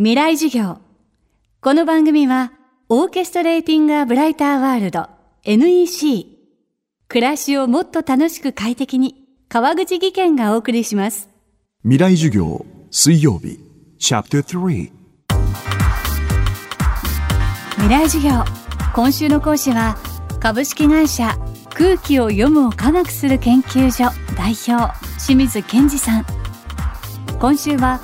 未来授業。この番組は、オーケストレーティング・ア・ブライター・ワールド NEC。暮らしをもっと楽しく快適に、川口義賢がお送りします。未来授業水曜日チャプター3未来授業。今週の講師は、株式会社空気を読むを科学する研究所代表、清水健二さん。今週は、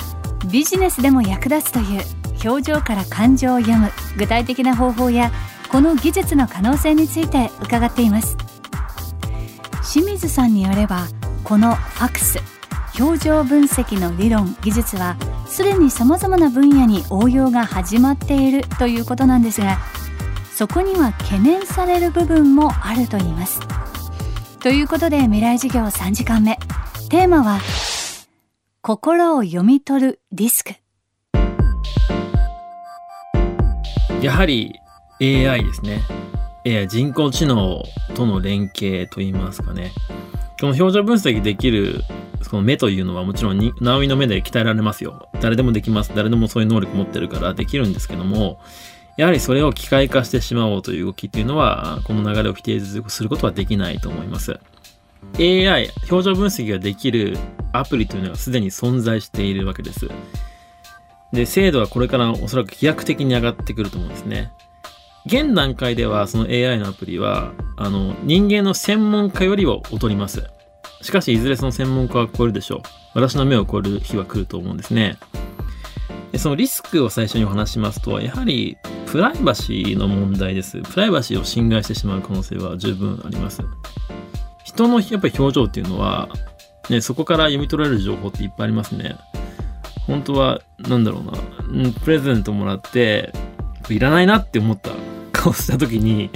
ビジネスでも役立つという表情から感情を読む具体的な方法やこの技術の可能性について伺っています。清水さんによればこのファクス表情分析の理論技術はすでにさまざまな分野に応用が始まっているということなんですがそこには懸念される部分もあると言います。ということで未来授業3時間目。テーマは心を読み取るリスクやはり AI ですね。AI 人工知能との連携といいますかね。この表情分析できるその目というのはもちろんにナオミの目で鍛えられますよ。誰でもできます。誰でもそういう能力持ってるからできるんですけども、やはりそれを機械化してしまおうという動きっていうのは、この流れを否定することはできないと思います。AI、表情分析ができるアプリというのがすでに存在しているわけです。で、精度はこれからおそらく飛躍的に上がってくると思うんですね。現段階ではその AI のアプリは、あの、人間の専門家よりは劣ります。しかし、いずれその専門家は超えるでしょう。私の目を超える日は来ると思うんですね。でそのリスクを最初にお話しますと、やはりプライバシーの問題です。プライバシーを侵害してしまう可能性は十分あります。人のやっぱり表情っていうのは、ね、そこから読み取られる情報っていっぱいありますね。本当は、なんだろうな、プレゼントもらって、いらないなって思った顔した時に、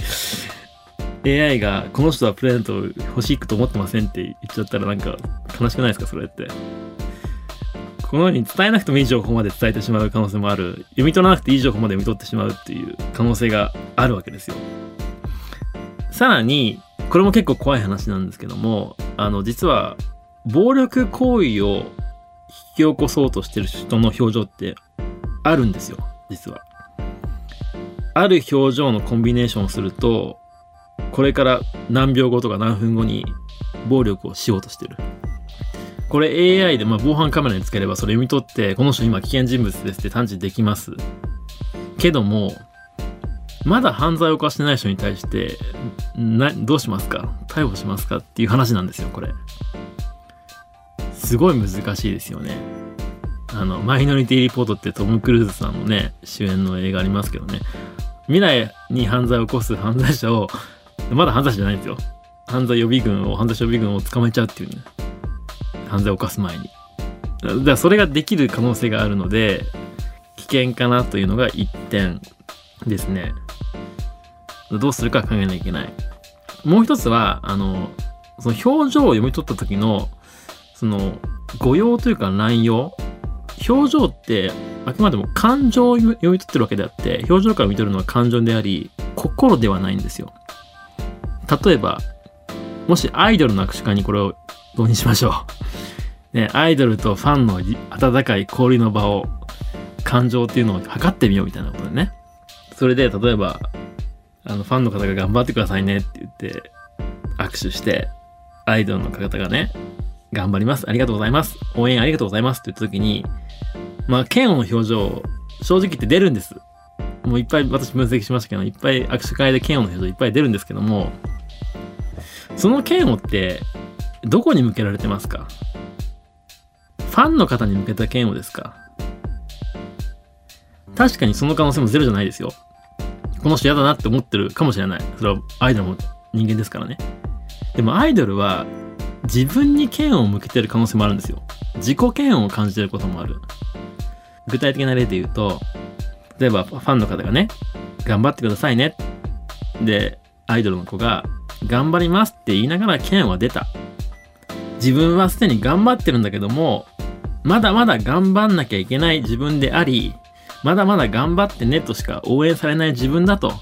AI が、この人はプレゼント欲しいと思ってませんって言っちゃったらなんか悲しくないですか？それって。このように伝えなくてもいい情報まで伝えてしまう可能性もある。読み取らなくていい情報まで読み取ってしまうっていう可能性があるわけですよ。さらに、これも結構怖い話なんですけども、あの、実は、暴力行為を引き起こそうとしてる人の表情ってあるんですよ、実は。ある表情のコンビネーションをすると、これから何秒後とか何分後に暴力をしようとしてる。これ AI で、まあ、防犯カメラにつければそれ読み取って、この人今危険人物ですって探知できます。けども、まだ犯罪を犯してない人に対して、な、どうしますか？逮捕しますか？っていう話なんですよ、これ。すごい難しいですよね。あの、マイノリティリポートってトム・クルーズさんのね、主演の映画ありますけどね。未来に犯罪を起こす犯罪者を、まだ犯罪者じゃないんですよ。犯罪予備軍を、犯罪者予備軍を捕まえちゃうっていうね。犯罪を犯す前に。だからそれができる可能性があるので、危険かなというのが一点ですね。どうするか考えなきゃいけない。もう一つは、あの、その表情を読み取った時の、その、語用というか内容。表情って、あくまでも感情を読み取ってるわけであって、表情から見取るのは感情であり、心ではないんですよ。例えば、もしアイドルの握手会にこれを導入しましょう。ね、アイドルとファンの温かい交流の場を、感情っていうのを測ってみようみたいなことでね。それで、例えば、あの、ファンの方が頑張ってくださいねって言って、握手して、アイドルの方がね、頑張ります。ありがとうございます。応援ありがとうございますって言った時に、まあ、嫌悪の表情、正直言って出るんです。もういっぱい私分析しましたけど、いっぱい握手会で嫌悪の表情いっぱい出るんですけども、その嫌悪って、どこに向けられてますか？ファンの方に向けた嫌悪ですか？確かにその可能性もゼロじゃないですよ。この人嫌だなって思ってるかもしれない。それはアイドルも人間ですからね。でもアイドルは自分に嫌悪を向けてる可能性もあるんですよ。自己嫌悪を感じてることもある。具体的な例で言うと、例えばファンの方がね、頑張ってくださいね。で、アイドルの子が、頑張りますって言いながら嫌悪は出た。自分はすでに頑張ってるんだけども、まだまだ頑張んなきゃいけない自分であり、まだまだ頑張ってねとしか応援されない自分だと。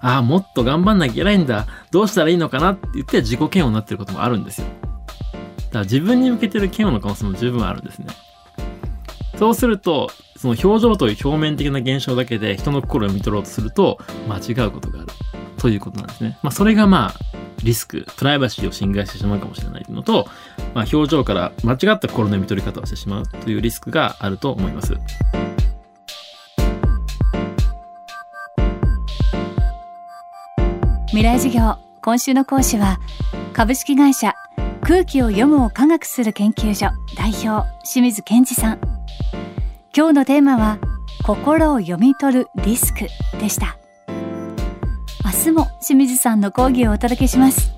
ああ、もっと頑張んなきゃいけないんだ。どうしたらいいのかなって言って自己嫌悪になってることもあるんですよ。だから自分に向けてる嫌悪の可能性も十分あるんですね。そうすると、その表情という表面的な現象だけで人の心を見取ろうとすると間違うことがあるということなんですね。まあ、それがまあリスク、プライバシーを侵害してしまうかもしれないというのと、まあ、表情から間違った心の読み取り方をしてしまうというリスクがあると思います。未来授業今週の講師は株式会社空気を読むを科学する研究所代表清水健二さん。今日のテーマは心を読み取るリスクでした。明日も清水さんの講義をお届けします。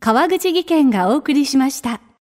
川口技研がお送りしました。